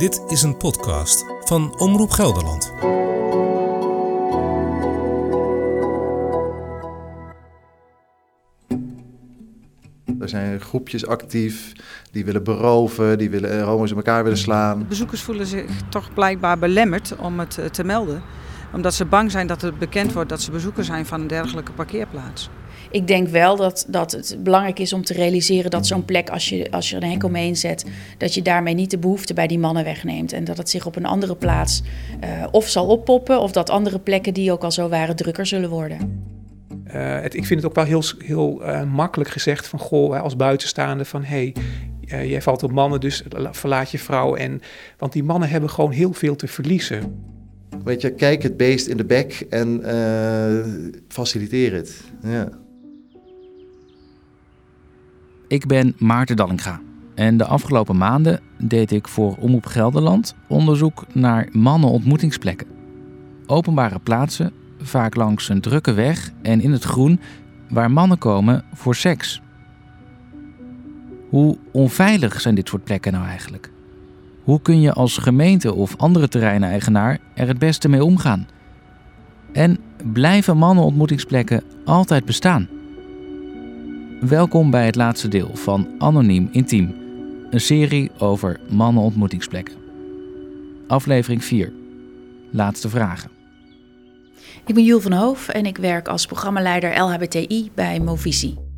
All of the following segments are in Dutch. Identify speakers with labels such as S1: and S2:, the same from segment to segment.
S1: Dit is een podcast van Omroep Gelderland.
S2: Er zijn groepjes actief die willen beroven, die willen eh, homo's in elkaar willen slaan.
S3: Bezoekers voelen zich toch blijkbaar belemmerd om het eh, te melden. Omdat ze bang zijn dat het bekend wordt dat ze bezoeker zijn van een dergelijke parkeerplaats.
S4: Ik denk wel dat, dat het belangrijk is om te realiseren dat zo'n plek, als je, als je er een hek omheen zet, dat je daarmee niet de behoefte bij die mannen wegneemt. En dat het zich op een andere plaats uh, of zal oppoppen, of dat andere plekken die ook al zo waren drukker zullen worden.
S5: Uh, het, ik vind het ook wel heel, heel uh, makkelijk gezegd van goh, als buitenstaande van hé, hey, jij valt op mannen, dus verlaat je vrouw. En, want die mannen hebben gewoon heel veel te verliezen.
S2: Weet je, kijk het beest in de bek en faciliteer het. Ja.
S6: Ik ben Maarten Dallinga en de afgelopen maanden deed ik voor Omroep Gelderland onderzoek naar mannenontmoetingsplekken. Openbare plaatsen, vaak langs een drukke weg en in het groen, waar mannen komen voor seks. Hoe onveilig zijn dit soort plekken nou eigenlijk? Hoe kun je als gemeente of andere terreineigenaar er het beste mee omgaan? En blijven mannenontmoetingsplekken altijd bestaan? Welkom bij het laatste deel van Anoniem Intiem, een serie over mannenontmoetingsplekken. Aflevering 4. Laatste vragen.
S4: Ik ben Jules van Hoof en ik werk als programmaleider LHBTI bij Movisie.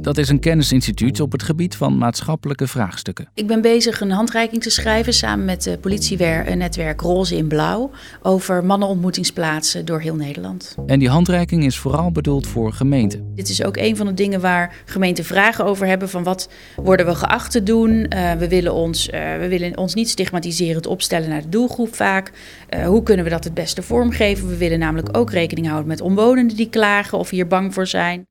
S6: Dat is een kennisinstituut op het gebied van maatschappelijke vraagstukken.
S4: Ik ben bezig een handreiking te schrijven samen met het politienetwerk Roze in Blauw over mannenontmoetingsplaatsen door heel Nederland.
S6: En die handreiking is vooral bedoeld voor gemeenten.
S4: Dit is ook een van de dingen waar gemeenten vragen over hebben van wat worden we geacht te doen. Uh, we, willen ons, uh, we willen ons niet stigmatiserend opstellen naar de doelgroep vaak. Uh, hoe kunnen we dat het beste vormgeven? We willen namelijk ook rekening houden met omwonenden die klagen of hier bang voor zijn.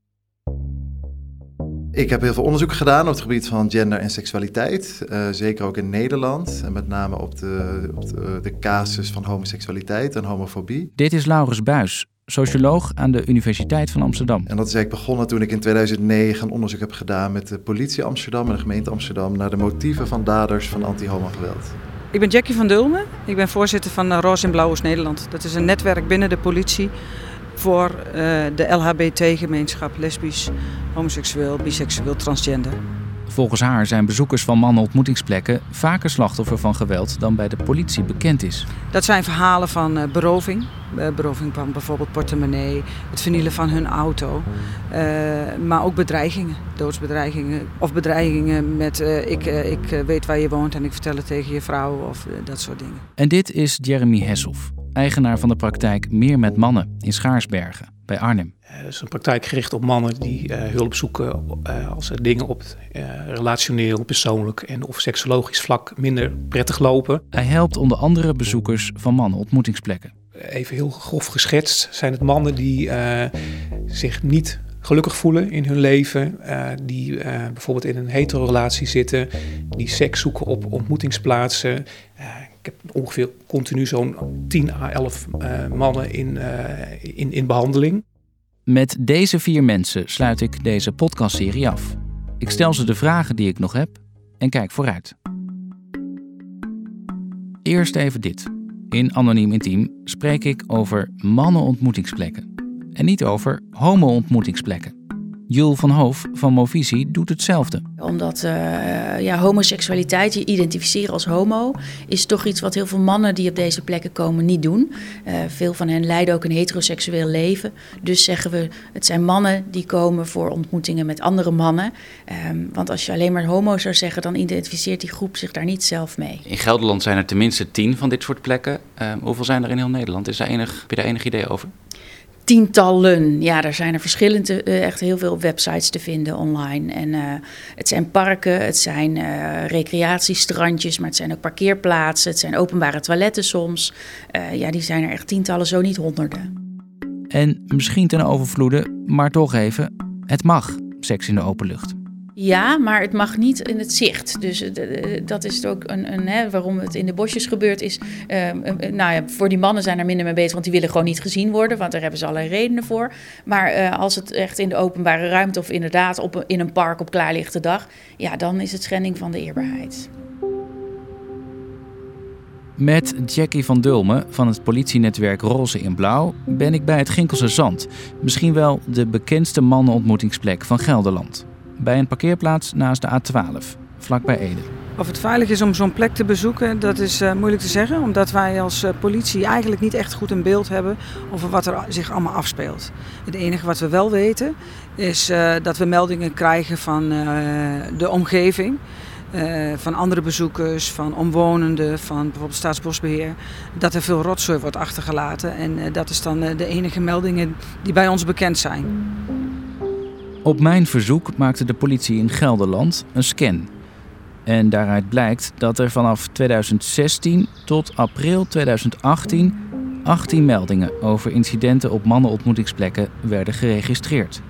S2: Ik heb heel veel onderzoek gedaan op het gebied van gender en seksualiteit. Uh, zeker ook in Nederland. En met name op, de, op de, de, casus van homoseksualiteit en homofobie.
S6: Dit is Laurens Buis, socioloog aan de Universiteit van Amsterdam.
S2: En dat is eigenlijk begonnen toen ik in 2009 een onderzoek heb gedaan met de politie Amsterdam en de gemeente Amsterdam naar de motieven van daders van anti-homo-geweld.
S3: Ik ben Jackie van Dulmen. Ik ben voorzitter van Roze in Blauw Nederland. Dat is een netwerk binnen de politie voor uh, de LHBT-gemeenschap, lesbisch, homoseksueel, biseksueel, transgender.
S6: Volgens haar zijn bezoekers van mannenontmoetingsplekken vaker slachtoffer van geweld dan bij de politie bekend is.
S3: Dat zijn verhalen van uh, beroving. Uh, beroving van bijvoorbeeld portemonnee, het vernielen van hun auto. Maar ook bedreigingen, doodsbedreigingen. Of bedreigingen met ik, ik weet waar je woont en ik vertel het tegen je vrouw of dat soort dingen.
S6: En dit is Jeremy Heshoff, eigenaar van de praktijk Meer met Mannen in Schaarsbergen bij Arnhem.
S5: Het is een praktijk gericht op mannen die uh, hulp zoeken uh, als er dingen op relationeel, persoonlijk en of seksologisch vlak minder prettig lopen.
S6: Hij helpt onder andere bezoekers van mannenontmoetingsplekken.
S5: Even heel grof geschetst zijn het mannen die zich niet gelukkig voelen in hun leven, die bijvoorbeeld in een hetero-relatie zitten, die seks zoeken op ontmoetingsplaatsen. Heb ongeveer continu zo'n 10 à 11 mannen in, in, in behandeling.
S6: Met deze vier mensen sluit ik deze podcastserie af. Ik stel ze de vragen die ik nog heb en kijk vooruit. Eerst even dit. In Anoniem Intiem spreek ik over mannenontmoetingsplekken en niet over homo-ontmoetingsplekken. Jul van Hoof van Movisie doet hetzelfde.
S4: Omdat uh, ja, homoseksualiteit, je identificeren als homo, is toch iets wat heel veel mannen die op deze plekken komen niet doen. Uh, veel van hen leiden ook een heteroseksueel leven. Dus zeggen we, het zijn mannen die komen voor ontmoetingen met andere mannen. Um, want als je alleen maar homo zou zeggen, dan identificeert die groep zich daar niet zelf mee.
S6: In Gelderland zijn er tenminste tien van dit soort plekken. Uh, hoeveel zijn er in heel Nederland? Is daar enig, heb je daar enig idee over?
S4: Tientallen. Ja, er zijn er verschillende, uh, echt heel veel websites te vinden online. En uh, het zijn parken, het zijn uh, recreatiestrandjes, maar het zijn ook parkeerplaatsen, het zijn openbare toiletten soms. ja, die zijn er echt tientallen, zo niet honderden.
S6: En misschien ten overvloede, maar toch even, het mag, seks in de open lucht.
S4: Ja, maar het mag niet in het zicht. Dus dat is ook een, een hè, waarom het in de bosjes gebeurt. Is, uh, nou ja, voor die mannen zijn er minder mee bezig, want die willen gewoon niet gezien worden, want daar hebben ze allerlei redenen voor. Maar als het echt in de openbare ruimte of inderdaad op, in een park op klaarlichte dag, ja, dan is het schending van de eerbaarheid.
S6: Met Jackie van Dulmen van het politienetwerk Roze in Blauw ben ik bij het Ginkelse Zand. Misschien wel de bekendste mannenontmoetingsplek van Gelderland. Bij een parkeerplaats naast de A12, vlakbij Ede.
S3: Of het veilig is om zo'n plek te bezoeken, dat is uh, moeilijk te zeggen. Omdat wij als uh, politie eigenlijk niet echt goed een beeld hebben over wat er zich allemaal afspeelt. Het enige wat we wel weten is uh, dat we meldingen krijgen van de omgeving. van andere bezoekers, van omwonenden, van bijvoorbeeld Staatsbosbeheer. Dat er veel rotzooi wordt achtergelaten. En dat is dan de enige meldingen die bij ons bekend zijn.
S6: Op mijn verzoek maakte de politie in Gelderland een scan en daaruit blijkt dat er vanaf 2016 tot april 2018 18 meldingen over incidenten op mannenontmoetingsplekken werden geregistreerd.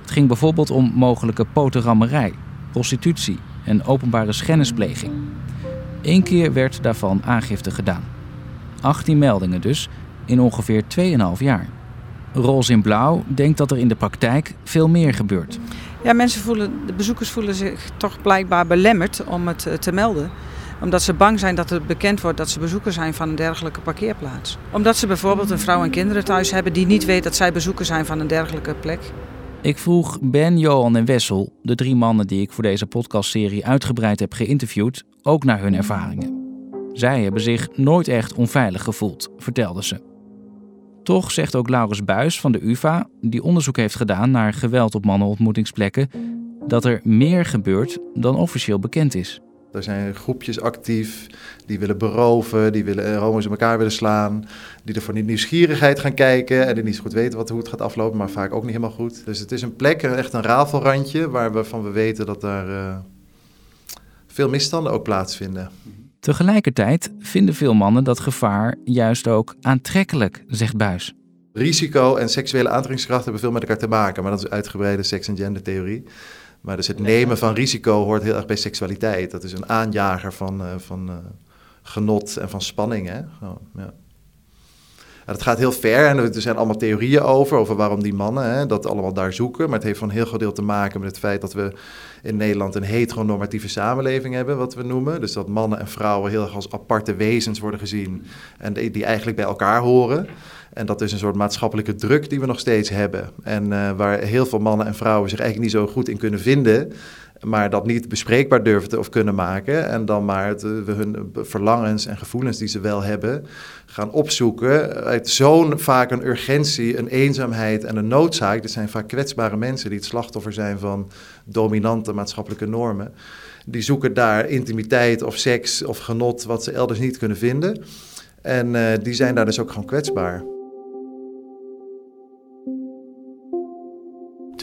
S6: Het ging bijvoorbeeld om mogelijke potenrammerij, prostitutie en openbare schennispleging. Eén keer werd daarvan aangifte gedaan. 18 meldingen dus in ongeveer 2,5 jaar. Roze in Blauw denkt dat er in de praktijk veel meer gebeurt.
S3: Ja, mensen voelen, de bezoekers voelen zich toch blijkbaar belemmerd om het eh, te melden omdat ze bang zijn dat het bekend wordt dat ze bezoeker zijn van een dergelijke parkeerplaats. Omdat ze bijvoorbeeld een vrouw en kinderen thuis hebben die niet weet dat zij bezoeker zijn van een dergelijke plek.
S6: Ik vroeg Ben, Johan en Wessel, de drie mannen die ik voor deze podcastserie uitgebreid heb geïnterviewd, ook naar hun ervaringen. Zij hebben zich nooit echt onveilig gevoeld, vertelden ze. Toch zegt ook Laurens Buis van de UVA, die onderzoek heeft gedaan naar geweld op mannenontmoetingsplekken, dat er meer gebeurt dan officieel bekend is.
S2: Er zijn groepjes actief die willen beroven, die willen eh, homo's in elkaar willen slaan, die er voor niet nieuwsgierigheid gaan kijken en die niet zo goed weten wat, hoe het gaat aflopen, maar vaak ook niet helemaal goed. Dus het is een plek, echt een rafelrandje, waarvan we weten dat daar uh, veel misstanden ook plaatsvinden.
S6: Tegelijkertijd vinden veel mannen dat gevaar juist ook aantrekkelijk, zegt Buis.
S2: Risico en seksuele aantrekkingskracht hebben veel met elkaar te maken, maar dat is uitgebreide seks- en gendertheorie. Maar dus het nemen van risico hoort heel erg bij seksualiteit. Dat is een aanjager van, uh, van uh, genot en van spanning. Hè? Oh, ja. Het gaat heel ver en er zijn allemaal theorieën over, over waarom die mannen hè, dat allemaal daar zoeken. Maar het heeft van heel groot deel te maken met het feit dat we in Nederland een heteronormatieve samenleving hebben, wat we noemen. Dus dat mannen en vrouwen heel erg als aparte wezens worden gezien en die eigenlijk bij elkaar horen. En dat is een soort maatschappelijke druk die we nog steeds hebben. En uh, waar heel veel mannen en vrouwen zich eigenlijk niet zo goed in kunnen vinden maar dat niet bespreekbaar durven of kunnen maken. En dan maar het, we hun verlangens en gevoelens die ze wel hebben, gaan opzoeken. Uit zo'n vaak een urgentie, een eenzaamheid en een noodzaak. Dit zijn vaak kwetsbare mensen die het slachtoffer zijn van dominante maatschappelijke normen. Die zoeken daar intimiteit of seks of genot wat ze elders niet kunnen vinden. En uh, die zijn daar dus ook gewoon kwetsbaar.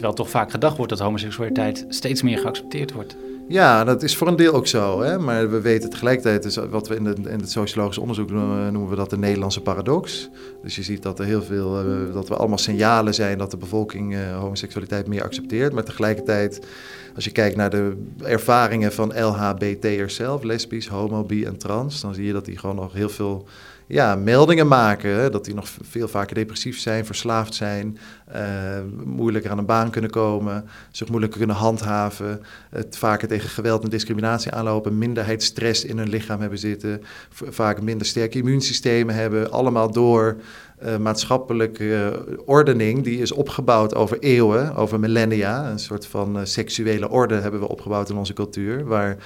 S7: Terwijl toch vaak gedacht wordt dat homoseksualiteit steeds meer geaccepteerd wordt.
S2: Ja, dat is voor een deel ook zo. Hè? Maar we weten tegelijkertijd, dus wat we in, de, in het sociologisch onderzoek noemen, noemen we dat de Nederlandse paradox. Dus je ziet dat er heel veel, uh, dat we allemaal signalen zijn dat de bevolking uh, homoseksualiteit meer accepteert. Maar tegelijkertijd, als je kijkt naar de ervaringen van LHBT'ers zelf, lesbisch, homo, bi en trans, dan zie je dat die gewoon nog heel veel ja, meldingen maken. Dat die nog veel vaker depressief zijn, verslaafd zijn, uh, moeilijker aan een baan kunnen komen, zich moeilijker kunnen handhaven, het vaker tegen geweld en discriminatie aanlopen, minderheidsstress in hun lichaam hebben zitten, vaak minder sterke immuunsystemen hebben. Allemaal door uh, maatschappelijke ordening die is opgebouwd over eeuwen, over millennia. Een soort van uh, seksuele orde hebben we opgebouwd in onze cultuur, waar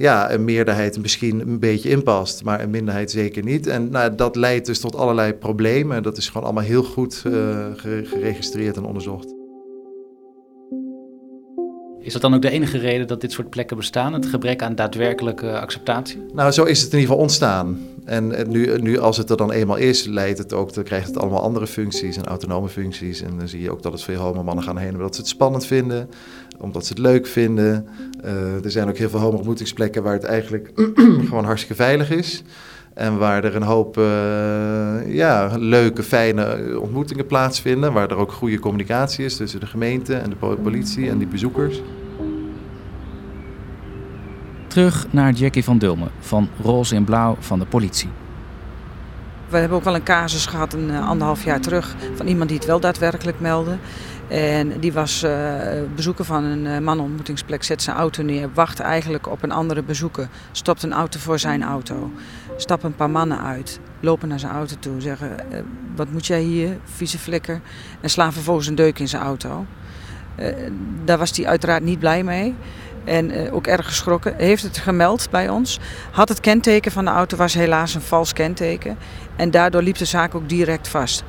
S2: ja, een meerderheid misschien een beetje inpast, maar een minderheid zeker niet. En nou, dat leidt dus tot allerlei problemen. Dat is gewoon allemaal heel goed uh, geregistreerd en onderzocht.
S7: Is dat dan ook de enige reden dat dit soort plekken bestaan? Het gebrek aan daadwerkelijke acceptatie?
S2: Nou, zo is het in ieder geval ontstaan. En nu, nu als het er dan eenmaal is, leidt het ook, dan krijgt het allemaal andere functies en autonome functies. En dan zie je ook dat het veel homo-mannen gaan heen omdat ze het spannend vinden, omdat ze het leuk vinden. Uh, er zijn ook heel veel homo-ontmoetingsplekken waar het eigenlijk gewoon hartstikke veilig is. En waar er een hoop uh, ja, leuke, fijne ontmoetingen plaatsvinden. Waar er ook goede communicatie is tussen de gemeente en de politie en die bezoekers.
S6: Terug naar Jackie van Dulmen van Roze in Blauw van de politie.
S3: we hebben ook wel een casus gehad een anderhalf jaar terug van iemand die het wel daadwerkelijk meldde. En die was uh, bezoeker van een uh, mannenontmoetingsplek, zet zijn auto neer, wacht eigenlijk op een andere bezoeker, stopt een auto voor zijn auto, stappen een paar mannen uit, lopen naar zijn auto toe, zeggen uh, wat moet jij hier, vieze flikker, en slaan vervolgens een deuk in zijn auto. daar was hij uiteraard niet blij mee. En ook erg geschrokken. Heeft het gemeld bij ons. Had het kenteken van de auto was helaas een vals kenteken. En daardoor liep de zaak ook direct vast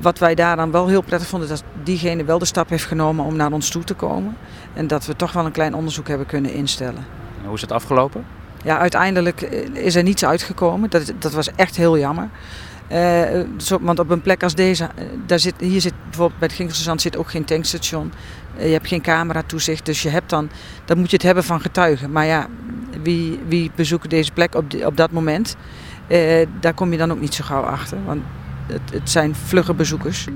S3: wat wij daar dan wel heel prettig vonden, dat diegene wel de stap heeft genomen om naar ons toe te komen. En dat we toch wel een klein onderzoek hebben kunnen instellen.
S6: En hoe is het afgelopen?
S3: Ja, uiteindelijk eh, is er niets uitgekomen. Dat, dat was echt heel jammer. Uh, zo, want op een plek als deze, eh, daar zit, hier zit bijvoorbeeld bij het Ginkelsezand zit ook geen tankstation. Uh, je hebt geen cameratoezicht, dus je hebt dan, dan moet je het hebben van getuigen. Maar ja, wie, wie bezoekt deze plek op, op dat moment? Uh, daar kom je dan ook niet zo gauw achter. Want het, het zijn vlugge bezoekers.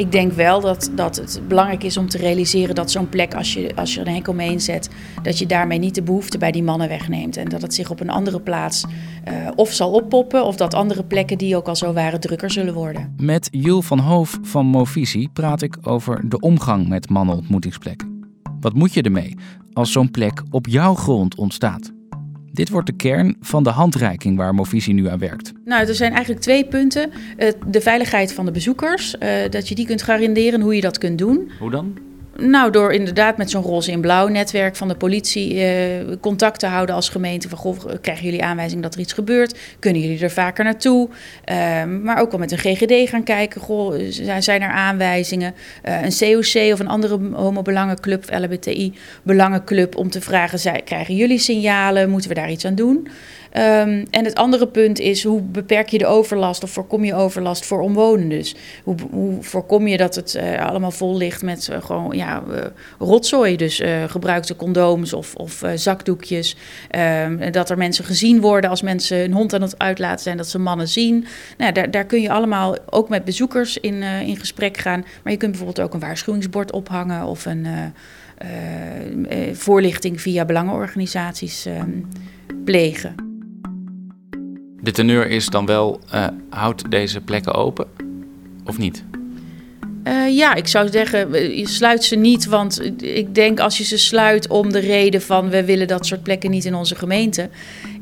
S4: Ik denk wel dat, dat het belangrijk is om te realiseren dat zo'n plek, als je, als je er een hek omheen zet, dat je daarmee niet de behoefte bij die mannen wegneemt. En dat het zich op een andere plaats uh, of zal oppoppen, of dat andere plekken die ook al zo waren drukker zullen worden.
S6: Met Jul van Hoof van Movisie praat ik over de omgang met mannenontmoetingsplekken. Wat moet je ermee als zo'n plek op jouw grond ontstaat? Dit wordt de kern van de handreiking waar Movisie nu aan werkt.
S4: Nou, er zijn eigenlijk twee punten. De veiligheid van de bezoekers, eh, dat je die kunt garanderen, hoe je dat kunt doen.
S6: Hoe dan?
S4: Nou, door inderdaad met zo'n roze in blauw netwerk van de politie uh, contact te houden als gemeente. Van, goh, krijgen jullie aanwijzing dat er iets gebeurt? Kunnen jullie er vaker naartoe? Uh, maar ook wel met een GGD gaan kijken. Goh, zijn er aanwijzingen? Uh, een COC of een andere homobelangenclub, LBTI-belangenclub, om te vragen, krijgen jullie signalen? Moeten we daar iets aan doen? Um, en het andere punt is hoe beperk je de overlast of voorkom je overlast voor omwonenden? Dus hoe, hoe voorkom je dat het uh, allemaal vol ligt met uh, gewoon ja, uh, rotzooi? Dus gebruikte condooms of, of zakdoekjes. Um, dat er mensen gezien worden als mensen hun hond aan het uitlaten zijn, dat ze mannen zien. Nou, daar, daar kun je allemaal ook met bezoekers in, in gesprek gaan. Maar je kunt bijvoorbeeld ook een waarschuwingsbord ophangen of een voorlichting via belangenorganisaties um, plegen.
S6: De teneur is dan wel, uh, houd deze plekken open of niet?
S4: Uh, ja, ik zou zeggen, je sluit ze niet. Want ik denk als je ze sluit om de reden van we willen dat soort plekken niet in onze gemeente.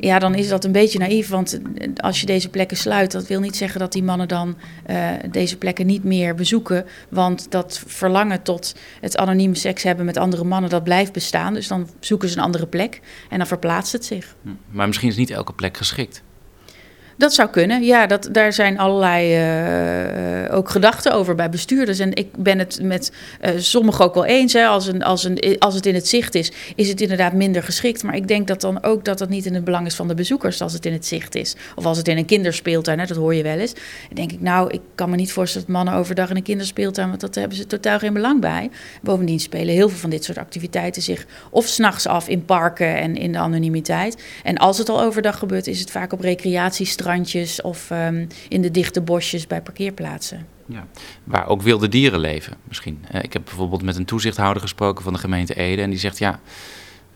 S4: Ja, dan is dat een beetje naïef. Want als je deze plekken sluit, dat wil niet zeggen dat die mannen dan uh, deze plekken niet meer bezoeken. Want dat verlangen tot het anonieme seks hebben met andere mannen, dat blijft bestaan. Dus dan zoeken ze een andere plek en dan verplaatst het zich.
S6: Hm, maar misschien is niet elke plek geschikt.
S4: Dat zou kunnen, ja. Dat, daar zijn allerlei uh, ook gedachten over bij bestuurders. En ik ben het met uh, sommigen ook wel eens. Hè. Als, een, als, een, als het in het zicht is, is het inderdaad minder geschikt. Maar ik denk dat dan ook dat het niet in het belang is van de bezoekers als het in het zicht is. Of als het in een kinderspeeltuin, hè, dat hoor je wel eens. Dan denk ik, nou, ik kan me niet voorstellen dat mannen overdag in een kinderspeeltuin... want dat hebben ze totaal geen belang bij. Bovendien spelen heel veel van dit soort activiteiten zich... of s'nachts af in parken en in de anonimiteit. En als het al overdag gebeurt, is het vaak op recreatiestranden of um, in de dichte bosjes bij parkeerplaatsen.
S6: Ja, waar ook wilde dieren leven misschien. Uh, ik heb bijvoorbeeld met een toezichthouder gesproken van de gemeente Ede en die zegt ja,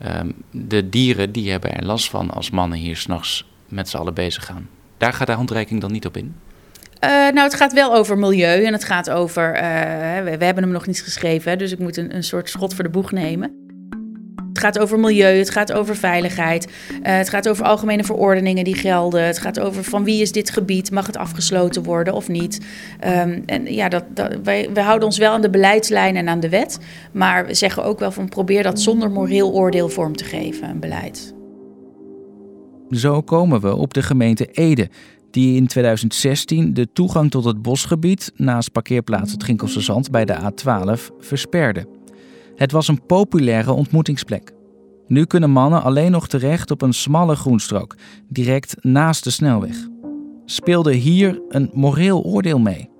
S6: um, de dieren die hebben er last van als mannen hier s'nachts met z'n allen bezig gaan. Daar gaat de handreiking dan niet op in?
S4: Uh, nou, het gaat wel over milieu en het gaat over. Uh, we, we, hebben hem nog niet geschreven, dus ik moet een, een soort schot voor de boeg nemen. Gaat over milieu, het gaat over veiligheid, uh, het gaat over algemene verordeningen die gelden. Het gaat over van wie is dit gebied, mag het afgesloten worden of niet. Um, en ja, dat, wij houden ons wel aan de beleidslijn en aan de wet, maar we zeggen ook wel van probeer dat zonder moreel oordeel vorm te geven, een beleid.
S6: Zo komen we op de gemeente Ede, die in 2016 de toegang tot het bosgebied naast parkeerplaats het Ginkelse Zand bij de A12 versperde. Het was een populaire ontmoetingsplek. Nu kunnen mannen alleen nog terecht op een smalle groenstrook, direct naast de snelweg. Speelde hier een moreel oordeel mee?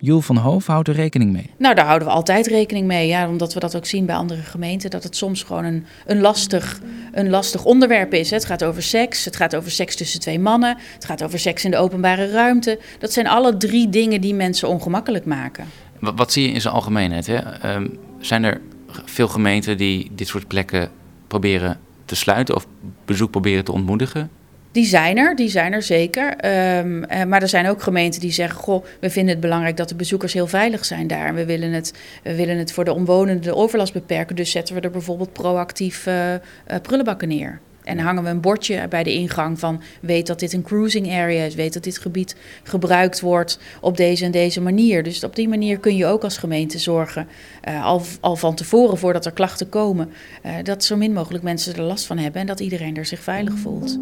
S6: Jules van Hoof houdt er rekening mee.
S4: Nou, daar houden we altijd rekening mee. Ja, omdat we dat ook zien bij andere gemeenten. Dat het soms gewoon een, een, lastig, een lastig onderwerp is. Het gaat over seks. Het gaat over seks tussen twee mannen. Het gaat over seks in de openbare ruimte. Dat zijn alle drie dingen die mensen ongemakkelijk maken.
S6: Wat, wat zie je in zijn algemeenheid? Hè? Um, zijn er veel gemeenten die dit soort plekken proberen te sluiten of bezoek proberen te ontmoedigen?
S4: Die zijn er, die zijn er zeker. Ehm, eh, maar er zijn ook gemeenten die zeggen: Goh, we vinden het belangrijk dat de bezoekers heel veilig zijn daar. We willen het, we willen het voor de omwonenden de overlast beperken. Dus zetten we er bijvoorbeeld proactief uh, prullenbakken neer. En hangen we een bordje bij de ingang van weet dat dit een cruising area is, weet dat dit gebied gebruikt wordt op deze en deze manier. Dus op die manier kun je ook als gemeente zorgen, uh, al, al van tevoren voordat er klachten komen, uh, dat zo min mogelijk mensen er last van hebben en dat iedereen er zich veilig voelt.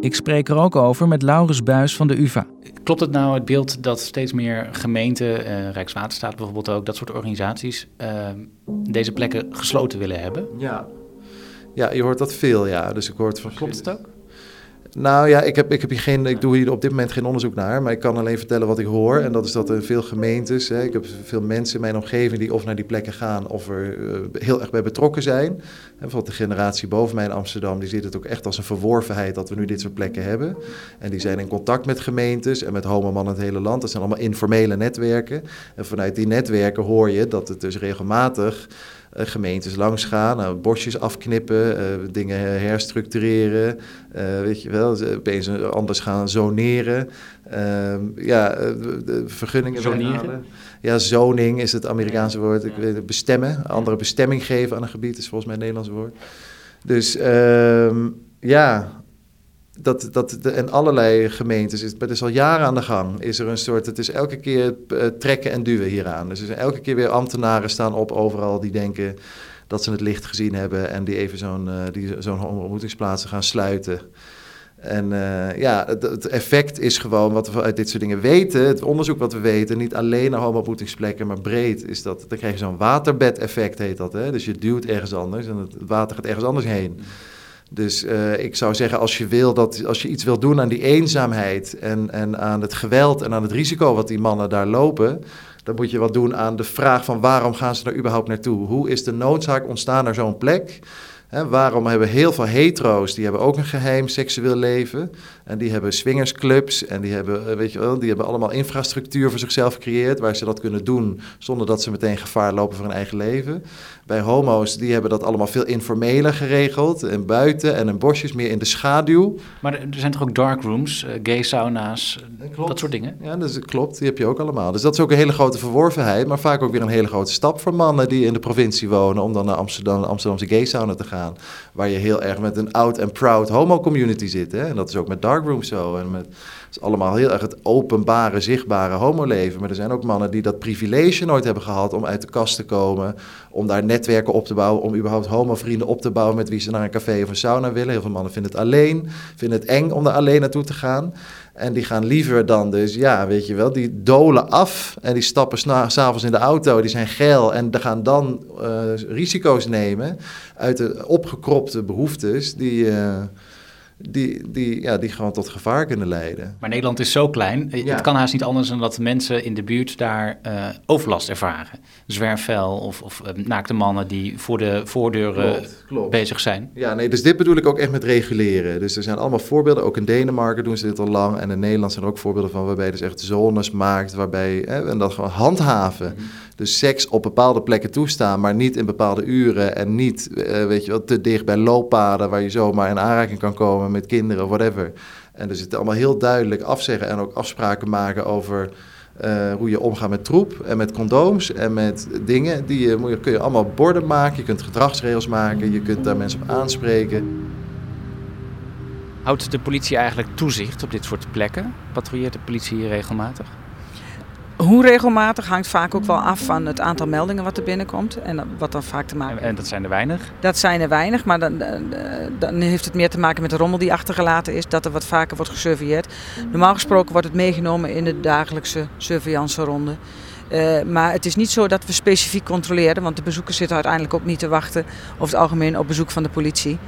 S6: Ik spreek er ook over met Laurens Buis van de UvA.
S7: Klopt het nou het beeld dat steeds meer gemeenten, uh, Rijkswaterstaat bijvoorbeeld ook, dat soort organisaties, deze plekken gesloten willen hebben?
S2: Ja, ja, je hoort dat veel, ja. Dus ik hoor van...
S7: Klopt het ook?
S2: Nou ja, ik, heb, ik, heb hier geen, ik doe hier op dit moment geen onderzoek naar, maar ik kan alleen vertellen wat ik hoor. En dat is dat er veel gemeentes, hè, ik heb veel mensen in mijn omgeving die of naar die plekken gaan of er uh, heel erg bij betrokken zijn. En bijvoorbeeld de generatie boven mij in Amsterdam, die ziet het ook echt als een verworvenheid dat we nu dit soort plekken hebben. En die zijn in contact met gemeentes en met homoman in het hele land. Dat zijn allemaal informele netwerken. En vanuit die netwerken hoor je dat het dus regelmatig gemeentes langs gaan, nou, bosjes afknippen, uh, dingen herstructureren, uh, weet je wel, opeens anders gaan zoneren. Ehm, ja, de vergunningen
S7: Zoneren?
S2: Ja, zoning is het Amerikaanse woord. Ik weet, bestemmen, andere bestemming geven aan een gebied is volgens mij het Nederlandse woord. Dus ehm, ja, dat, dat en allerlei gemeentes, is, het is al jaren aan de gang, is er een soort, het is elke keer uh, trekken en duwen hieraan. Dus er zijn elke keer weer ambtenaren staan op overal die denken dat ze het licht gezien hebben en die even zo'n uh, zo'n ontmoetingsplaatsen gaan sluiten. En uh, ja, het, het, effect is gewoon wat we uit dit soort dingen weten, het onderzoek wat we weten, niet alleen naar homo-ontmoetingsplekken, maar breed, is dat, dan krijg je zo'n waterbed-effect heet dat. Hè? Dus je duwt ergens anders en het water gaat ergens anders heen. Dus uh, ik zou zeggen, als je, wil dat, als je iets wil doen aan die eenzaamheid en, en aan het geweld en aan het risico wat die mannen daar lopen, dan moet je wat doen aan de vraag van waarom gaan ze daar überhaupt naartoe? Hoe is de noodzaak ontstaan naar zo'n plek? Waarom hebben heel veel hetero's, die hebben ook een geheim seksueel leven. En die hebben swingersclubs en die hebben, weet je wel, die hebben allemaal infrastructuur voor zichzelf gecreëerd... waar ze dat kunnen doen zonder dat ze meteen gevaar lopen voor hun eigen leven. Bij homo's, die hebben dat allemaal veel informeler geregeld. En buiten en in bosjes, meer in de schaduw.
S7: Maar er zijn toch ook darkrooms, uh, gay sauna's, klopt. dat soort dingen?
S2: Ja, dat klopt. Die heb je ook allemaal. Dus dat is ook een hele grote verworvenheid. Maar vaak ook weer een hele grote stap voor mannen die in de provincie wonen... om dan naar Amsterdam, Amsterdamse gay sauna te gaan. Waar je heel erg met een oud en proud homo-community zit. Hè? En dat is ook met zo. En met, het is allemaal heel erg het openbare, zichtbare homoleven. Maar er zijn ook mannen die dat privilege nooit hebben gehad... om uit de kast te komen, om daar netwerken op te bouwen, om überhaupt homo-vrienden op te bouwen met wie ze naar een café of een sauna willen. Heel veel mannen vinden het alleen, vinden het eng om daar alleen naartoe te gaan. En die gaan liever dan dus, ja, weet je wel, die dolen af en die stappen s'avonds in de auto, die zijn geil en die gaan dan uh, risico's nemen uit de opgekropte behoeftes die... Uh, die, die, ja, die gewoon tot gevaar kunnen leiden.
S7: Maar Nederland is zo klein. Ja. Het kan haast niet anders dan dat mensen in de buurt daar uh, overlast ervaren. Zwerfvuil of, of uh, naakte mannen die voor de voordeuren klopt, klopt. bezig zijn.
S2: Ja, nee, dus dit bedoel ik ook echt met reguleren. Dus er zijn allemaal voorbeelden. Ook in Denemarken doen ze dit al lang. En in Nederland zijn er ook voorbeelden van waarbij je dus echt zones maakt. Waarbij, hè, en dat gewoon handhaven. Mm-hmm. Dus seks op bepaalde plekken toestaan, maar niet in bepaalde uren. En niet, uh, weet je wel, te dicht bij looppaden waar je zomaar in aanraking kan komen met kinderen whatever. En dus het allemaal heel duidelijk afzeggen en ook afspraken maken over uh, hoe je omgaat met troep en met condooms en met dingen. Die je, kun je allemaal borden maken, je kunt gedragsregels maken, je kunt daar mensen op aanspreken.
S6: Houdt de politie eigenlijk toezicht op dit soort plekken? Patrouilleert de politie hier regelmatig?
S3: Hoe regelmatig hangt vaak ook wel af van het aantal meldingen wat er binnenkomt. En wat dan vaak te maken
S6: En dat zijn er weinig?
S3: Dat zijn er weinig, maar dan, dan heeft het meer te maken met de rommel die achtergelaten is. Dat er wat vaker wordt gesurveilleerd. Normaal gesproken wordt het meegenomen in de dagelijkse surveillanceronde. Uh, maar het is niet zo dat we specifiek controleren, want de bezoekers zitten uiteindelijk ook niet te wachten over het algemeen op bezoek van de politie.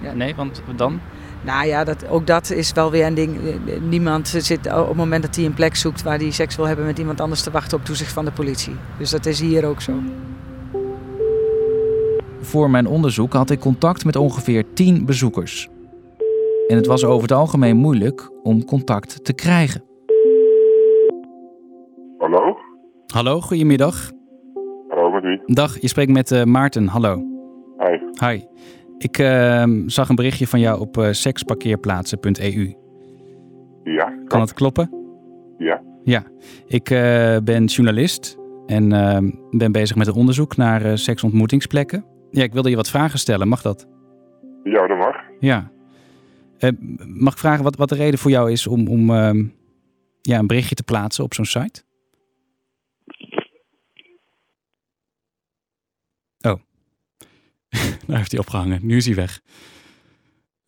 S6: Ja, nee, want dan?
S3: Nou ja, dat, ook dat is wel weer een ding. Niemand zit op het moment dat hij een plek zoekt waar hij seks wil hebben met iemand anders te wachten op toezicht van de politie. Dus dat is hier ook zo.
S6: Voor mijn onderzoek had ik contact met ongeveer 10 bezoekers. En het was over het algemeen moeilijk om contact te krijgen.
S8: Hallo?
S6: Hallo, goedemiddag.
S8: Hallo, met wie?
S6: Dag, je spreekt met uh, Maarten. Hallo.
S8: Hi.
S6: Hi. Ik ehm, zag een berichtje van jou op uh, seksparkeerplaatsen.eu.
S8: Ja.
S6: Kan het kloppen?
S8: Ja.
S6: Ja. Ik uh, ben journalist en ehm, ben bezig met een onderzoek naar uh, seksontmoetingsplekken. Ja, ik wilde je wat vragen stellen. Mag dat?
S8: Ja, dat mag.
S6: Ja. mag ik vragen wat, wat de reden voor jou is om, om ehm, ja, een berichtje te plaatsen op zo'n site? Oh. Daar heeft hij opgehangen. Nu is hij weg.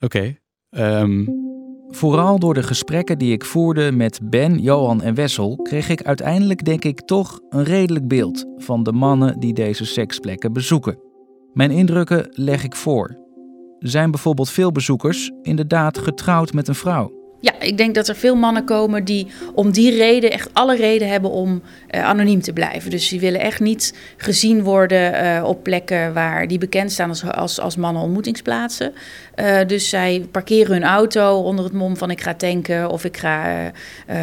S6: Oké. Ehm, vooral door de gesprekken die ik voerde met Ben, Johan en Wessel, kreeg ik uiteindelijk, denk ik, toch een redelijk beeld van de mannen die deze seksplekken bezoeken. Mijn indrukken leg ik voor. Zijn bijvoorbeeld veel bezoekers inderdaad getrouwd met een vrouw?
S4: Ja, ik denk dat er veel mannen komen die om die reden echt alle reden hebben om uh, anoniem te blijven. Dus die willen echt niet gezien worden uh, op plekken waar die bekend staan als, als, als mannen ontmoetingsplaatsen. Uh, dus zij parkeren hun auto onder het mom van ik ga tanken of ik ga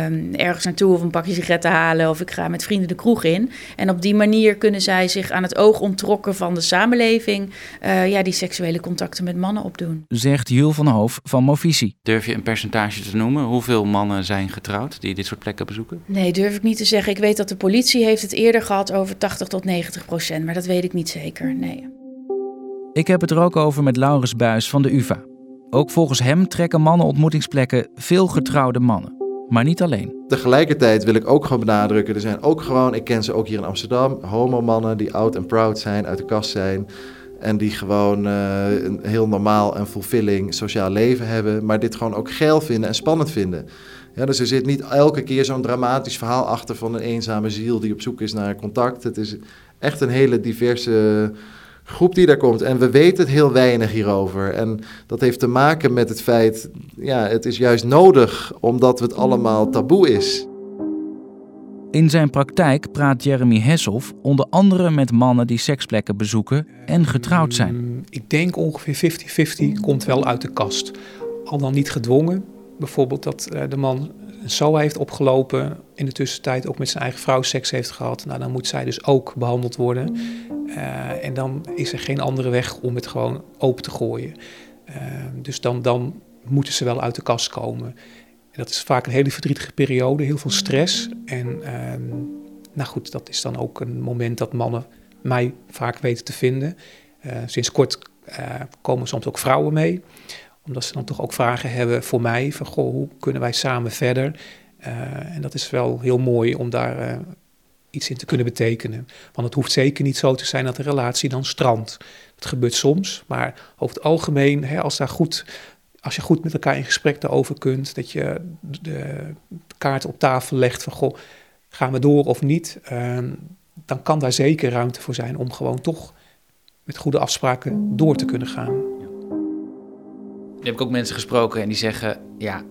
S4: um, ergens naartoe of een pakje sigaretten halen of ik ga met vrienden de kroeg in. En op die manier kunnen zij zich aan het oog onttrokken van de samenleving ja, die seksuele contacten met mannen opdoen.
S6: Zegt Jules van Hoof van Movisie.
S7: Durf je een percentage te noemen? Hoeveel mannen zijn getrouwd die dit soort plekken bezoeken?
S4: Nee, durf ik niet te zeggen. Ik weet dat de politie heeft het eerder gehad over 80 tot 90 procent, maar dat weet ik niet zeker. Nee.
S6: Ik heb het er ook over met Laurens Buis van de UvA. Ook volgens hem trekken mannenontmoetingsplekken veel getrouwde mannen. Maar niet alleen.
S2: Tegelijkertijd wil ik ook gewoon benadrukken: er zijn ook gewoon, ik ken ze ook hier in Amsterdam, homomannen die oud en proud zijn, uit de kast zijn. En die gewoon uh, een heel normaal en fulfilling sociaal leven hebben. Maar dit gewoon ook geil vinden en spannend vinden. Ja, dus er zit niet elke keer zo'n dramatisch verhaal achter van een eenzame ziel die op zoek is naar contact. Het is echt een hele diverse groep die daar komt. En we weten het heel weinig hierover. En dat heeft te maken met het feit, ja, het is juist nodig omdat het allemaal taboe is.
S6: In zijn praktijk praat Jeremy Hesselhoff onder andere met mannen die seksplekken bezoeken en getrouwd zijn.
S5: Mm, ik denk ongeveer 50-50 komt wel uit de kast. Al dan niet gedwongen. Bijvoorbeeld dat eh, de man een SOA heeft opgelopen, in de tussentijd ook met zijn eigen vrouw seks heeft gehad. Nou, dan moet zij dus ook behandeld worden. Uh, en dan is er geen andere weg om het gewoon open te gooien. Uh, dus dan, dan moeten ze wel uit de kast komen. En dat is vaak een hele verdrietige periode, heel veel stress. En um, nou goed, dat is dan ook een moment dat mannen mij vaak weten te vinden. Uh, sinds kort komen soms ook vrouwen mee omdat ze dan toch ook vragen hebben voor mij: van goh, hoe kunnen wij samen verder? Uh, en dat is wel heel mooi om daar iets in te kunnen betekenen. Want het hoeft zeker niet zo te zijn dat de relatie dan strandt. Dat gebeurt soms, maar over het algemeen, hè, als, daar goed, als je goed met elkaar in gesprek daarover kunt, dat je de kaart op tafel legt van goh, gaan we door of niet, uh, dan kan daar zeker ruimte voor zijn om gewoon toch met goede afspraken door te kunnen gaan.
S7: Nu heb ik ook mensen gesproken en die zeggen: ja,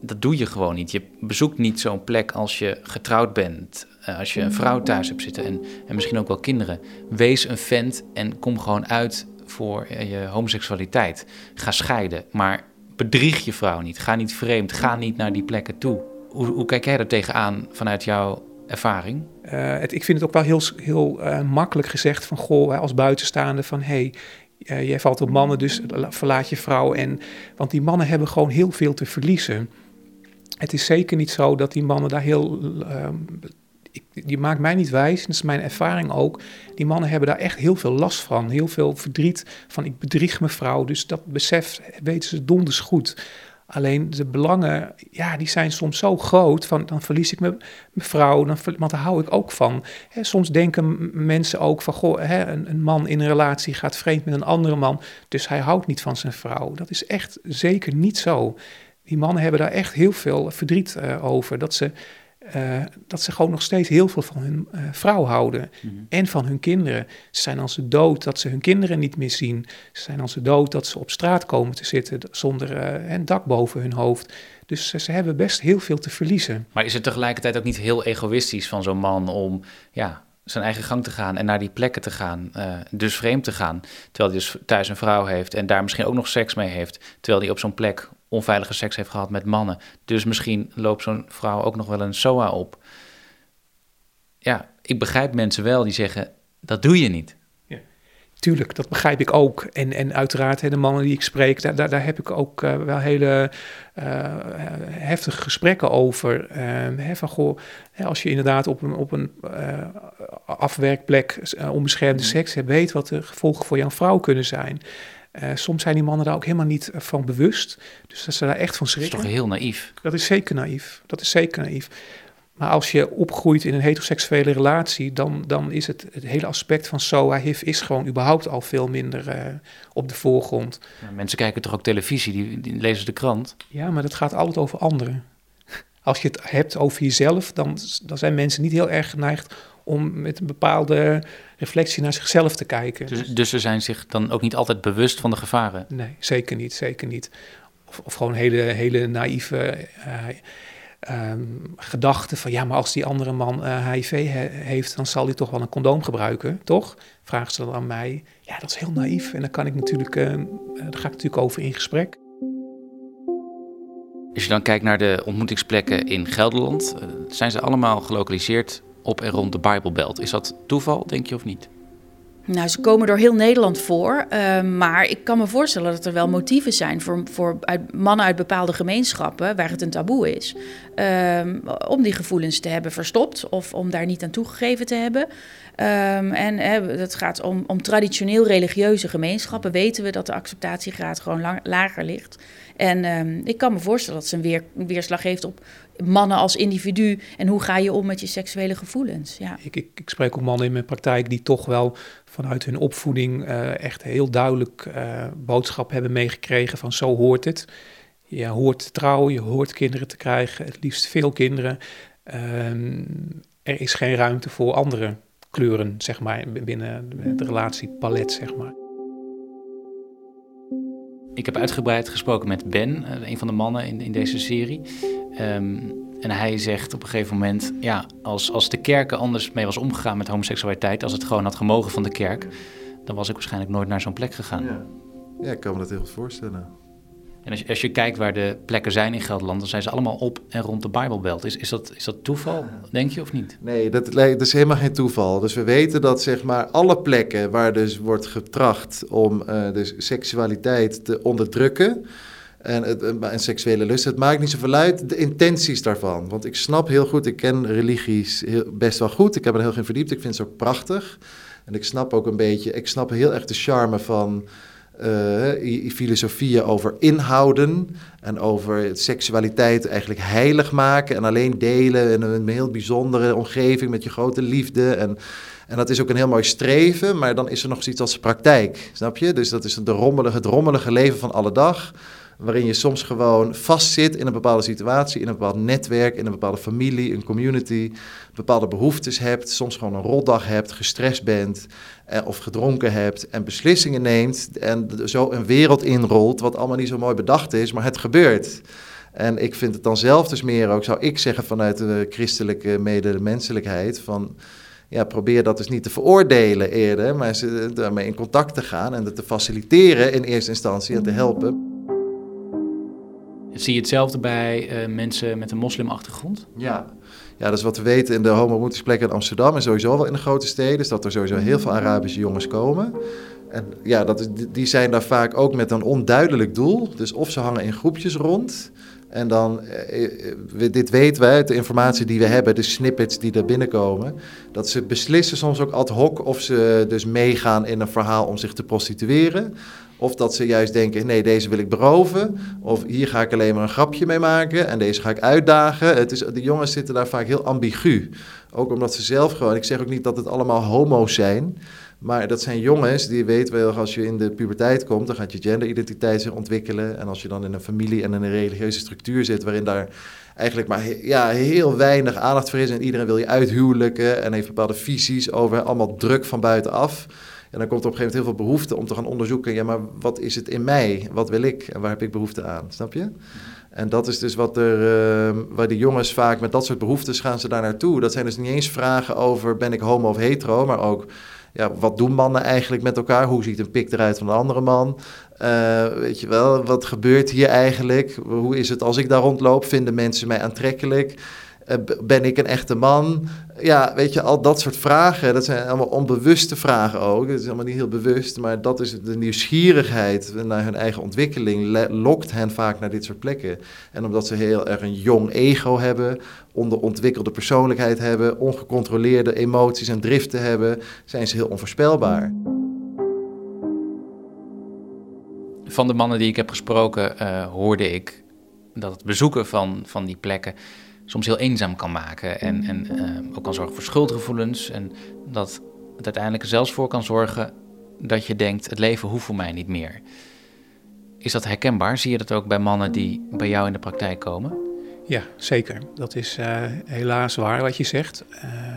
S7: dat doe je gewoon niet. Je bezoekt niet zo'n plek als je getrouwd bent, eh, als je een vrouw thuis hebt zitten en, en misschien ook wel kinderen. Wees een vent en kom gewoon uit voor je homoseksualiteit. Ga scheiden, maar bedrieg je vrouw niet. Ga niet vreemd, ga niet naar die plekken toe. Hoe, hoe kijk jij er tegenaan vanuit jouw ervaring?
S5: Het, ik vind het ook wel heel, heel uh, makkelijk gezegd van goh, als buitenstaande van hey, jij valt op mannen, dus verlaat je vrouw. En, want die mannen hebben gewoon heel veel te verliezen. Het is zeker niet zo dat die mannen daar heel. Die maakt mij niet wijs, dat is mijn ervaring ook. Die mannen hebben daar echt heel veel last van. Heel veel verdriet van ik bedrieg mijn vrouw. Dus dat besef weten ze donders goed. Alleen de belangen, ja, die zijn soms zo groot. Van, dan verlies ik mijn, vrouw, dan, want daar hou ik ook van. soms denken mensen ook van, goh, een, een, man in een relatie gaat vreemd met een andere man. Dus hij houdt niet van zijn vrouw. Dat is echt zeker niet zo. Die mannen hebben daar echt heel veel verdriet uh, over. Dat ze uh, dat ze gewoon nog steeds heel veel van hun uh, vrouw houden mm -hmm. en van hun kinderen. Ze zijn als ze dood dat ze hun kinderen niet meer zien. Ze zijn als ze dood dat ze op straat komen te zitten zonder uh, een dak boven hun hoofd. Dus ze hebben best heel veel te verliezen.
S7: Maar is het tegelijkertijd ook niet heel egoïstisch van zo'n man om ja, zijn eigen gang te gaan en naar die plekken te gaan, dus vreemd te gaan, terwijl hij dus thuis een vrouw heeft en daar misschien ook nog seks mee heeft, terwijl hij op zo'n plek onveilige seks heeft gehad met mannen. Dus misschien loopt zo'n vrouw ook nog wel een SOA op. Ja, ik begrijp mensen wel die zeggen, dat doe je niet.
S5: Ja, tuurlijk, dat begrijp ik ook. En, en uiteraard, hè, de mannen die ik spreek, daar, daar, daar heb ik ook uh, wel hele uh, heftige gesprekken over. Uh, hè, van, goh, als je inderdaad op een, op een afwerkplek onbeschermde
S2: Mm.
S5: seks hebt, weet wat de gevolgen voor jouw vrouw kunnen zijn. Soms zijn die mannen daar ook helemaal niet van bewust. Dus dat ze daar echt van
S7: Dat is
S5: schrikken.
S7: toch heel naïef?
S5: Dat is zeker naïef. Dat is zeker naïef. Maar als je opgroeit in een heteroseksuele relatie, dan, dan is het, het hele aspect van SOA, HIV is gewoon überhaupt al veel minder uh, op de voorgrond.
S7: Ja, mensen kijken toch ook televisie, die, die, lezen de krant?
S5: Ja, maar dat gaat altijd over anderen. Als je het hebt over jezelf, dan, dan zijn mensen niet heel erg geneigd om met een bepaalde reflectie naar zichzelf te kijken.
S7: Dus, dus ze zijn zich dan ook niet altijd bewust van de gevaren?
S5: Nee, zeker niet, zeker niet. Of, of gewoon hele, hele naïeve... Uh, Um, gedachte van ja, maar als die andere man uh, HIV he heeft, dan zal hij toch wel een condoom gebruiken, toch? Vragen ze dan aan mij. Ja, dat is heel naïef en daar kan ik natuurlijk, uh, daar ga ik natuurlijk over in gesprek.
S7: Als je dan kijkt naar de ontmoetingsplekken in Gelderland, zijn ze allemaal gelokaliseerd op en rond de Bijbelbelt. Is dat toeval, denk je, of niet?
S4: Nou, ze komen door heel Nederland voor. Uh, maar ik kan me voorstellen dat er wel motieven zijn voor, voor mannen uit bepaalde gemeenschappen waar het een taboe is. Uh, om die gevoelens te hebben verstopt of om daar niet aan toegegeven te hebben. Um, en het gaat om, om traditioneel religieuze gemeenschappen. Weten we dat de acceptatiegraad gewoon lager ligt. En um, ik kan me voorstellen dat ze een, weer, weerslag heeft op mannen als individu. En hoe ga je om met je seksuele gevoelens? Ja.
S5: Ik, ik, ik spreek ook mannen in mijn praktijk die toch wel vanuit hun opvoeding uh, echt heel duidelijk uh, boodschap hebben meegekregen van zo hoort het. Je hoort te trouwen, je hoort kinderen te krijgen, het liefst veel kinderen. Um, er is geen ruimte voor andere kleuren, zeg maar, binnen de relatiepalet, zeg maar.
S7: Ik heb uitgebreid gesproken met Ben, een van de mannen in, in deze serie. Um, en hij zegt op een gegeven moment, ja, als, als de kerk er anders mee was omgegaan met homoseksualiteit, als het gewoon had gemogen van de kerk, dan was ik waarschijnlijk nooit naar zo'n plek gegaan.
S2: Ja. ja, ik kan me dat heel goed voorstellen.
S7: En als je, als je kijkt waar de plekken zijn in Gelderland, dan zijn ze allemaal op en rond de Bijbelbelt. Is, is, dat, is dat toeval, denk je, of niet?
S2: Nee, dat, dat is helemaal geen toeval. Dus we weten dat zeg maar alle plekken waar dus wordt getracht om uh, dus seksualiteit te onderdrukken, en, het, en seksuele lust. Het maakt niet zoveel uit de intenties daarvan. Want ik snap heel goed, ik ken religies heel, best wel goed. Ik heb er heel geen verdiept. Ik vind ze ook prachtig. En ik snap ook een beetje, ik snap heel erg de charme van uh, filosofieën over inhouden. En over seksualiteit eigenlijk heilig maken. En alleen delen in een heel bijzondere omgeving met je grote liefde. En, en dat is ook een heel mooi streven. Maar dan is er nog zoiets als praktijk. Snap je? Dus dat is de rommelige, het rommelige leven van alle dag waarin je soms gewoon vastzit in een bepaalde situatie, in een bepaald netwerk, in een bepaalde familie, een community, bepaalde behoeftes hebt, soms gewoon een rotdag hebt, gestrest bent eh, of gedronken hebt en beslissingen neemt en zo een wereld inrolt wat allemaal niet zo mooi bedacht is, maar het gebeurt. En ik vind het dan zelf dus meer ook, zou ik zeggen vanuit de christelijke medemenselijkheid, van ja, probeer dat dus niet te veroordelen eerder, maar ze daarmee in contact te gaan en het te faciliteren in eerste instantie en te helpen.
S7: Zie je hetzelfde bij uh, mensen met een moslimachtergrond?
S2: Ja. ja, dat is wat we weten in de homo-ontmoetingsplekken in Amsterdam en sowieso wel in de grote steden, dat er sowieso heel veel Arabische jongens komen. En ja, dat die zijn daar vaak ook met een onduidelijk doel. Dus of ze hangen in groepjes rond. En dan, eh, dit weten wij uit de informatie die we hebben, de snippets die er binnenkomen, dat ze beslissen soms ook ad hoc of ze dus meegaan in een verhaal om zich te prostitueren. Of dat ze juist denken, nee, deze wil ik beroven. Of hier ga ik alleen maar een grapje mee maken en deze ga ik uitdagen. Het is, de jongens zitten daar vaak heel ambigu. Ook omdat ze zelf gewoon, ik zeg ook niet dat het allemaal homo's zijn. Maar dat zijn jongens die weten wel, als je in de puberteit komt, dan gaat je genderidentiteit zich ontwikkelen. En als je dan in een familie en in een religieuze structuur zit, waarin daar eigenlijk maar ja, heel weinig aandacht voor is. En iedereen wil je uithuwelijken en heeft bepaalde visies over allemaal druk van buitenaf. En dan komt er op een gegeven moment heel veel behoefte om te gaan onderzoeken. Ja, maar wat is het in mij? Wat wil ik? En waar heb ik behoefte aan? Snap je? En dat is dus wat er, uh, waar de jongens vaak met dat soort behoeftes gaan ze daar naartoe. Dat zijn dus niet eens vragen over ben ik homo of hetero, maar ook ja, wat doen mannen eigenlijk met elkaar? Hoe ziet een pik eruit van een andere man? Uh, weet je wel, wat gebeurt hier eigenlijk? Hoe is het als ik daar rondloop? Vinden mensen mij aantrekkelijk? Eh, ben ik een echte man? Ja, weet je, al dat soort vragen, dat zijn allemaal onbewuste vragen ook. Het is allemaal niet heel bewust, maar dat is de nieuwsgierigheid naar hun eigen ontwikkeling, lokt hen vaak naar dit soort plekken. En omdat ze heel erg een jong ego hebben, onderontwikkelde persoonlijkheid hebben, ongecontroleerde emoties en driften hebben, zijn ze heel onvoorspelbaar.
S7: Van de mannen die ik heb gesproken, uh, hoorde ik dat het bezoeken van, van die plekken soms heel eenzaam kan maken. En, en uh, ook kan zorgen voor schuldgevoelens. En dat het uiteindelijk zelfs voor kan zorgen dat je denkt: het leven hoeft voor mij niet meer. Is dat herkenbaar? Zie je dat ook bij mannen die bij jou in de praktijk komen?
S5: Ja, zeker. Dat is uh, helaas waar wat je zegt. Uh,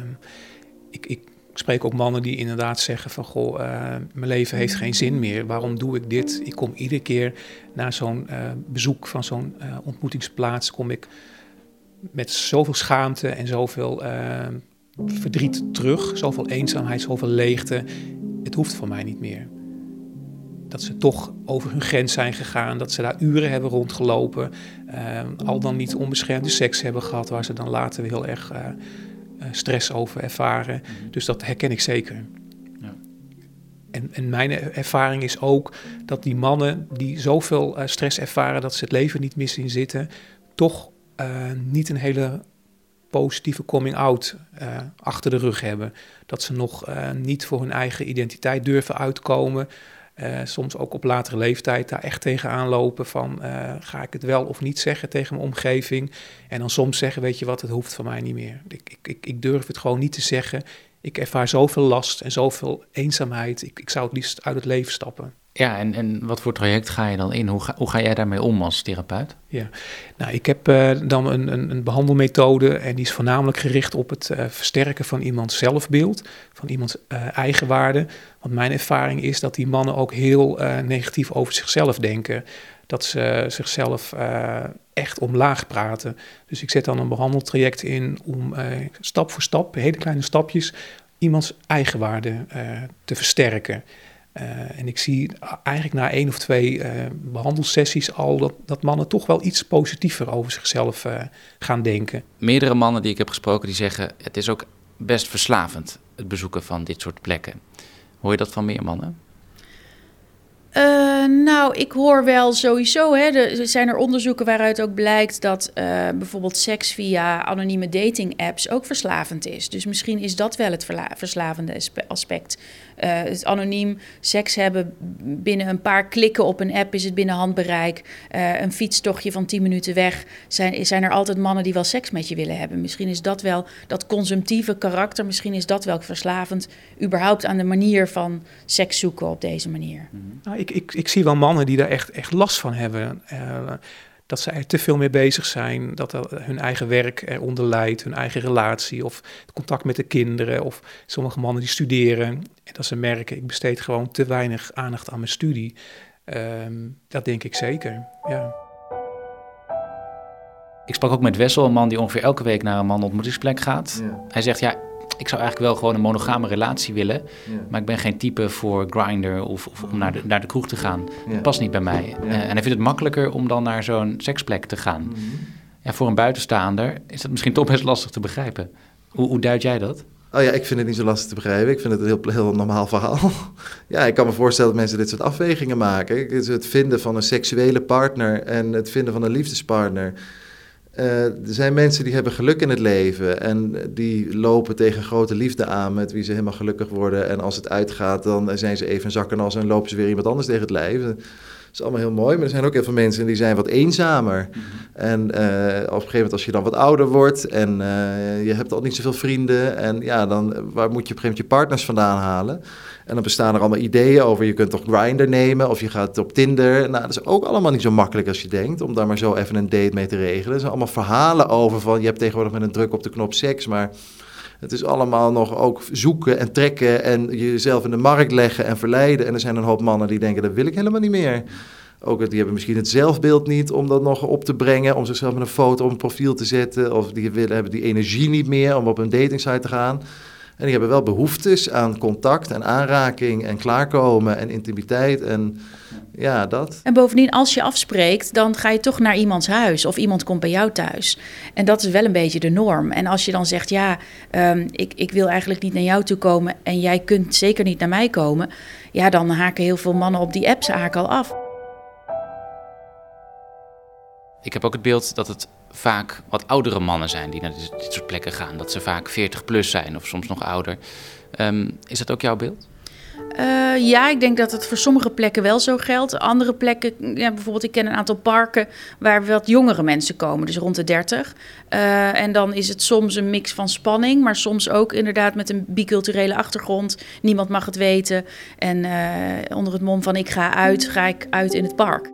S5: ik, ik, spreek ook mannen die inderdaad zeggen van... goh, uh, mijn leven heeft geen zin meer. Waarom doe ik dit? Ik kom iedere keer na zo'n bezoek van zo'n ontmoetingsplaats... kom ik met zoveel schaamte en zoveel uh, verdriet terug, zoveel eenzaamheid, zoveel leegte. Het hoeft voor mij niet meer. Dat ze toch over hun grens zijn gegaan, dat ze daar uren hebben rondgelopen, uh, al dan niet onbeschermde seks hebben gehad, waar ze dan later heel erg uh, stress over ervaren. Mhm. Dus dat herken ik zeker. Ja. En, en, mijn ervaring is ook dat die mannen die zoveel stress ervaren dat ze het leven niet meer zien zitten, toch niet een hele positieve coming-out uh, achter de rug hebben. Dat ze nog uh, niet voor hun eigen identiteit durven uitkomen. soms ook op latere leeftijd daar echt tegenaan lopen van ga ik het wel of niet zeggen tegen mijn omgeving. En dan soms zeggen, weet je wat, het hoeft van mij niet meer. Ik, ik, ik durf het gewoon niet te zeggen. Ik ervaar zoveel last en zoveel eenzaamheid. Ik, ik zou het liefst uit het leven stappen.
S7: Ja, en, en wat voor traject ga je dan in? Hoe ga, hoe ga jij daarmee om als therapeut?
S5: Ja, nou, ik heb uh, dan een, een, een, behandelmethode en die is voornamelijk gericht op het uh, versterken van iemands zelfbeeld, van iemands uh, eigenwaarde. Want mijn ervaring is dat die mannen ook heel negatief over zichzelf denken. Dat ze zichzelf echt omlaag praten. Dus ik zet dan een behandeltraject in om stap voor stap, hele kleine stapjes, iemands eigenwaarde te versterken. Uh, en ik zie eigenlijk na één of twee uh, behandelsessies al dat, dat, mannen toch wel iets positiever over zichzelf uh, gaan denken.
S7: Meerdere mannen die ik heb gesproken die zeggen het is ook best verslavend het bezoeken van dit soort plekken. Hoor je dat van meer mannen?
S4: Uh, nou, ik hoor wel sowieso. Hè, er zijn er onderzoeken waaruit ook blijkt dat uh, bijvoorbeeld seks via anonieme dating apps ook verslavend is. Dus misschien is dat wel het verslavende aspect. Uh, het anoniem seks hebben binnen een paar klikken op een app is het binnen handbereik. een fietstochtje van 10 minuten weg. Zijn, zijn er altijd mannen die wel seks met je willen hebben. Misschien is dat wel dat consumptieve karakter. Misschien is dat wel verslavend. Überhaupt aan de manier van seks zoeken op deze manier.
S5: Nou, ik, ik, ik zie wel mannen die daar echt, echt last van hebben. Uh, dat ze er te veel mee bezig zijn, dat hun eigen werk eronder leidt, hun eigen relatie of het contact met de kinderen of sommige mannen die studeren en dat ze merken, ik besteed gewoon te weinig aandacht aan mijn studie. Um, dat denk ik zeker, ja.
S7: Ik sprak ook met Wessel, een man die ongeveer elke week naar een man ontmoetingsplek gaat. Ja. Hij zegt, ja, ik zou eigenlijk wel gewoon een monogame relatie willen. Maar ik ben geen type voor grinder of, of om naar de, naar de kroeg te gaan. Dat past niet bij mij. Uh, en hij vindt het makkelijker om dan naar zo'n seksplek te gaan. Mhm. Ja, voor een buitenstaander is dat misschien toch best lastig te begrijpen. Hoe, hoe duid jij dat?
S2: Oh ja, ik vind het niet zo lastig te begrijpen. Ik vind het een heel, heel normaal verhaal. ja, ik kan me voorstellen dat mensen dit soort afwegingen maken. Het vinden van een seksuele partner en het vinden van een liefdespartner uh, er zijn mensen die hebben geluk in het leven en die lopen tegen grote liefde aan met wie ze helemaal gelukkig worden. En als het uitgaat, dan zijn ze even zakken als en lopen ze weer iemand anders tegen het lijf. Is allemaal heel mooi, maar er zijn ook heel veel mensen die zijn wat eenzamer. Mhm. En uh, op een gegeven moment als je dan wat ouder wordt en uh, je hebt al niet zoveel vrienden en ja, dan waar moet je op een gegeven moment je partners vandaan halen? En dan bestaan er allemaal ideeën over, je kunt toch Grindr nemen of je gaat op Tinder. Nou, dat is ook allemaal niet zo makkelijk als je denkt, om daar maar zo even een date mee te regelen. Er zijn allemaal verhalen over van, je hebt tegenwoordig met een druk op de knop seks, maar... Het is allemaal nog ook zoeken en trekken en jezelf in de markt leggen en verleiden. En er zijn een hoop mannen die denken, dat wil ik helemaal niet meer. Ook die hebben misschien het zelfbeeld niet om dat nog op te brengen, om zichzelf met een foto op een profiel te zetten. Of die willen, hebben die energie niet meer om op een datingsite te gaan. En die hebben wel behoeftes aan contact en aanraking en klaarkomen en intimiteit. En Ja, dat.
S4: En bovendien, als je afspreekt, dan ga je toch naar iemands huis of iemand komt bij jou thuis. En dat is wel een beetje de norm. En als je dan zegt, ja, um, ik, ik wil eigenlijk niet naar jou toe komen en jij kunt zeker niet naar mij komen, ja, dan haken heel veel mannen op die apps haken al af.
S7: Ik heb ook het beeld dat het vaak wat oudere mannen zijn die naar dit, soort plekken gaan. Dat ze vaak 40 plus zijn of soms nog ouder. Um, is dat ook jouw beeld?
S4: Uh, ja, ik denk dat het voor sommige plekken wel zo geldt. Andere plekken, ja, bijvoorbeeld ik ken een aantal parken waar wat jongere mensen komen, dus rond de 30. Uh, en dan is het soms een mix van spanning, maar soms ook inderdaad met een biculturele achtergrond. Niemand mag het weten. En uh, onder het mom van ik ga uit, ga ik uit in het park.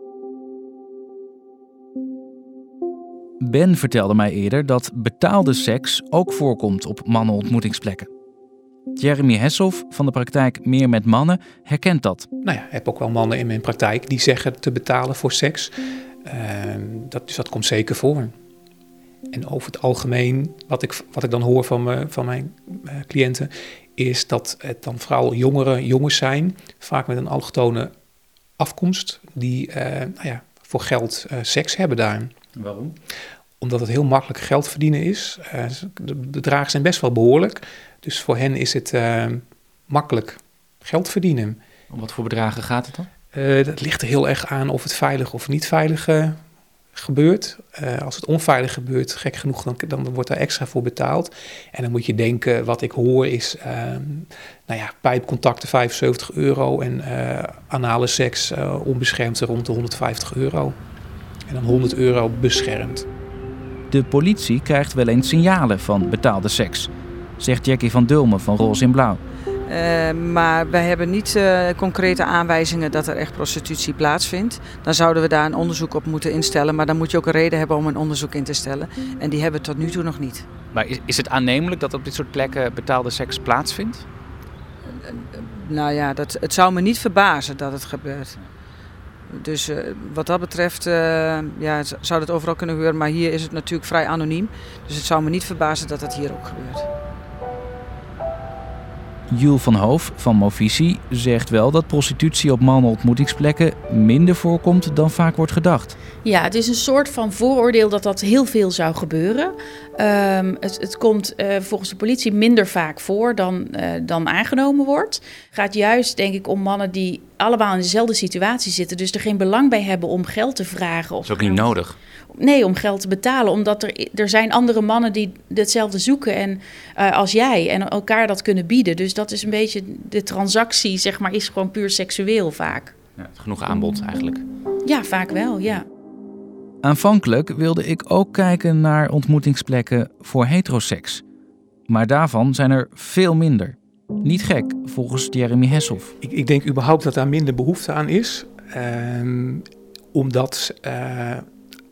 S6: Ben vertelde mij eerder dat betaalde seks ook voorkomt op mannenontmoetingsplekken. Jeremy Hesselhoff van de praktijk Meer met Mannen herkent dat.
S5: Nou ja, ik heb ook wel mannen in mijn praktijk die zeggen te betalen voor seks. Uh, dat, dus dat komt zeker voor. En over het algemeen, wat ik, wat ik dan hoor van, me, van mijn uh, cliënten, is dat het dan vooral jongere jongens zijn, vaak met een allochtone afkomst, die uh, nou ja, voor geld eh, seks hebben daar.
S7: Waarom?
S5: Omdat het heel makkelijk geld verdienen is. de bedragen zijn best wel behoorlijk. Dus voor hen is het uh, makkelijk geld verdienen.
S7: Om wat voor bedragen gaat het dan?
S5: Uh, dat ligt er heel erg aan of het veilig of niet veilig uh, gebeurt. als het onveilig gebeurt, gek genoeg, dan, dan wordt daar extra voor betaald. En dan moet je denken, wat ik hoor is, nou ja, pijpcontacten 75 euro en anale seks onbeschermd rond de 150 euro. En dan 100 euro beschermd.
S6: De politie krijgt wel eens signalen van betaalde seks zegt Jackie van Dulmen van Roze in Blauw.
S3: Uh, maar wij hebben niet uh, concrete aanwijzingen dat er echt prostitutie plaatsvindt. Dan zouden we daar een onderzoek op moeten instellen. Maar dan moet je ook een reden hebben om een onderzoek in te stellen. En die hebben we tot nu toe nog niet.
S7: Maar is, is het aannemelijk dat op dit soort plekken betaalde seks plaatsvindt?
S3: Uh, nou ja, dat, het zou me niet verbazen dat het gebeurt. Dus wat dat betreft ja, zou dat overal kunnen gebeuren. Maar hier is het natuurlijk vrij anoniem. Dus het zou me niet verbazen dat het hier ook gebeurt.
S6: Jules van Hoof van Movisie zegt wel dat prostitutie op mannenontmoetingsplekken minder voorkomt dan vaak wordt gedacht.
S4: Ja, het is een soort van vooroordeel dat dat heel veel zou gebeuren. Um, het, het, komt uh, volgens de politie minder vaak voor dan, uh, dan aangenomen wordt. Het gaat juist, denk ik, om mannen die allemaal in dezelfde situatie zitten, dus er geen belang bij hebben om geld te vragen.
S7: Of dat is ook niet nodig.
S4: Nee, om geld te betalen. Omdat er, er zijn andere mannen die hetzelfde zoeken en, uh, als jij. En elkaar dat kunnen bieden. Dus dat is een beetje de transactie, zeg maar, is gewoon puur seksueel vaak.
S7: Ja, genoeg aanbod eigenlijk.
S4: Ja, vaak wel, ja.
S6: Aanvankelijk wilde ik ook kijken naar ontmoetingsplekken voor heteroseks. Maar daarvan zijn er veel minder. Niet gek, volgens Jeremy Hesselhoff.
S5: Ik, ik denk überhaupt dat daar minder behoefte aan is. Um, omdat uh,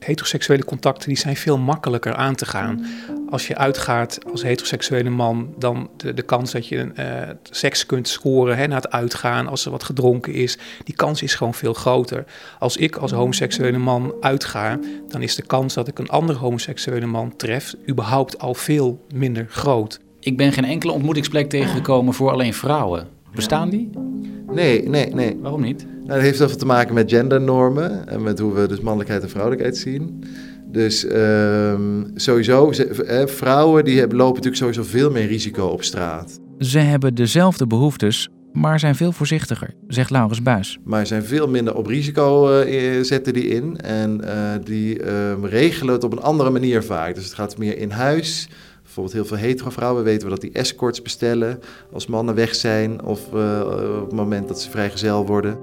S5: heteroseksuele contacten die zijn veel makkelijker aan te gaan. Als je uitgaat als heteroseksuele man, dan de, de kans dat je uh, seks kunt scoren hè, na het uitgaan, als er wat gedronken is, die kans is gewoon veel groter. Als ik als homoseksuele man uitga, dan is de kans dat ik een andere homoseksuele man tref überhaupt al veel minder groot.
S7: Ik ben geen enkele ontmoetingsplek tegengekomen voor alleen vrouwen. Bestaan die?
S2: Nee, nee, nee.
S7: Waarom niet?
S2: Nou, dat heeft heel veel te maken met gendernormen en met hoe we dus mannelijkheid en vrouwelijkheid zien. Dus um, sowieso, hè, vrouwen die hebben, lopen natuurlijk sowieso veel meer risico op straat.
S6: Ze hebben dezelfde behoeftes, maar zijn veel voorzichtiger, zegt Laurens Buis.
S2: Maar zijn veel minder op risico uh, zetten die in. En uh, die uh, regelen het op een andere manier vaak. Dus het gaat meer in huis. Bijvoorbeeld heel veel hetero vrouwen weten we dat die escorts bestellen als mannen weg zijn of uh, op het moment dat ze vrijgezel worden.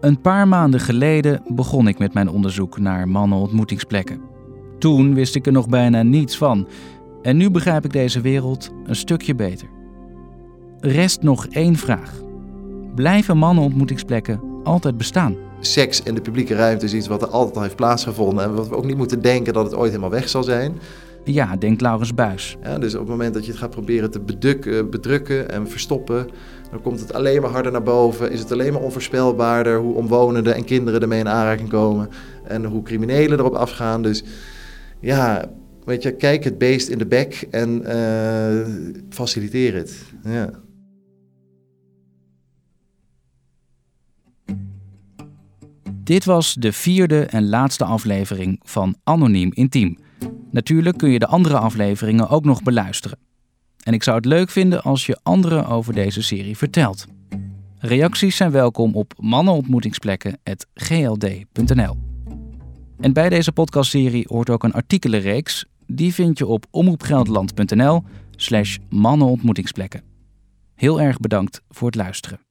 S6: Een paar maanden geleden begon ik met mijn onderzoek naar mannenontmoetingsplekken. Toen wist ik er nog bijna niets van en nu begrijp ik deze wereld een stukje beter. Rest nog één vraag. Blijven mannenontmoetingsplekken altijd bestaan?
S2: Seks in de publieke ruimte is iets wat er altijd al heeft plaatsgevonden en wat we ook niet moeten denken dat het ooit helemaal weg zal zijn.
S6: Ja, denkt Laurens Buis.
S2: Ja, dus op het moment dat je het gaat proberen te bedrukken, bedrukken en verstoppen, dan komt het alleen maar harder naar boven. Is het alleen maar onvoorspelbaarder hoe omwonenden en kinderen ermee in aanraking komen. En hoe criminelen erop afgaan. Dus ja, weet je, kijk het beest in de bek en uh, faciliteer het. Ja.
S6: Dit was de vierde en laatste aflevering van Anoniem Intiem. Natuurlijk kun je de andere afleveringen ook nog beluisteren. En ik zou het leuk vinden als je anderen over deze serie vertelt. Reacties zijn welkom op mannenontmoetingsplekken.gld.nl. En bij deze podcastserie hoort ook een artikelenreeks. Die vind je op omroepgelderland.nl slash mannenontmoetingsplekken. Heel erg bedankt voor het luisteren.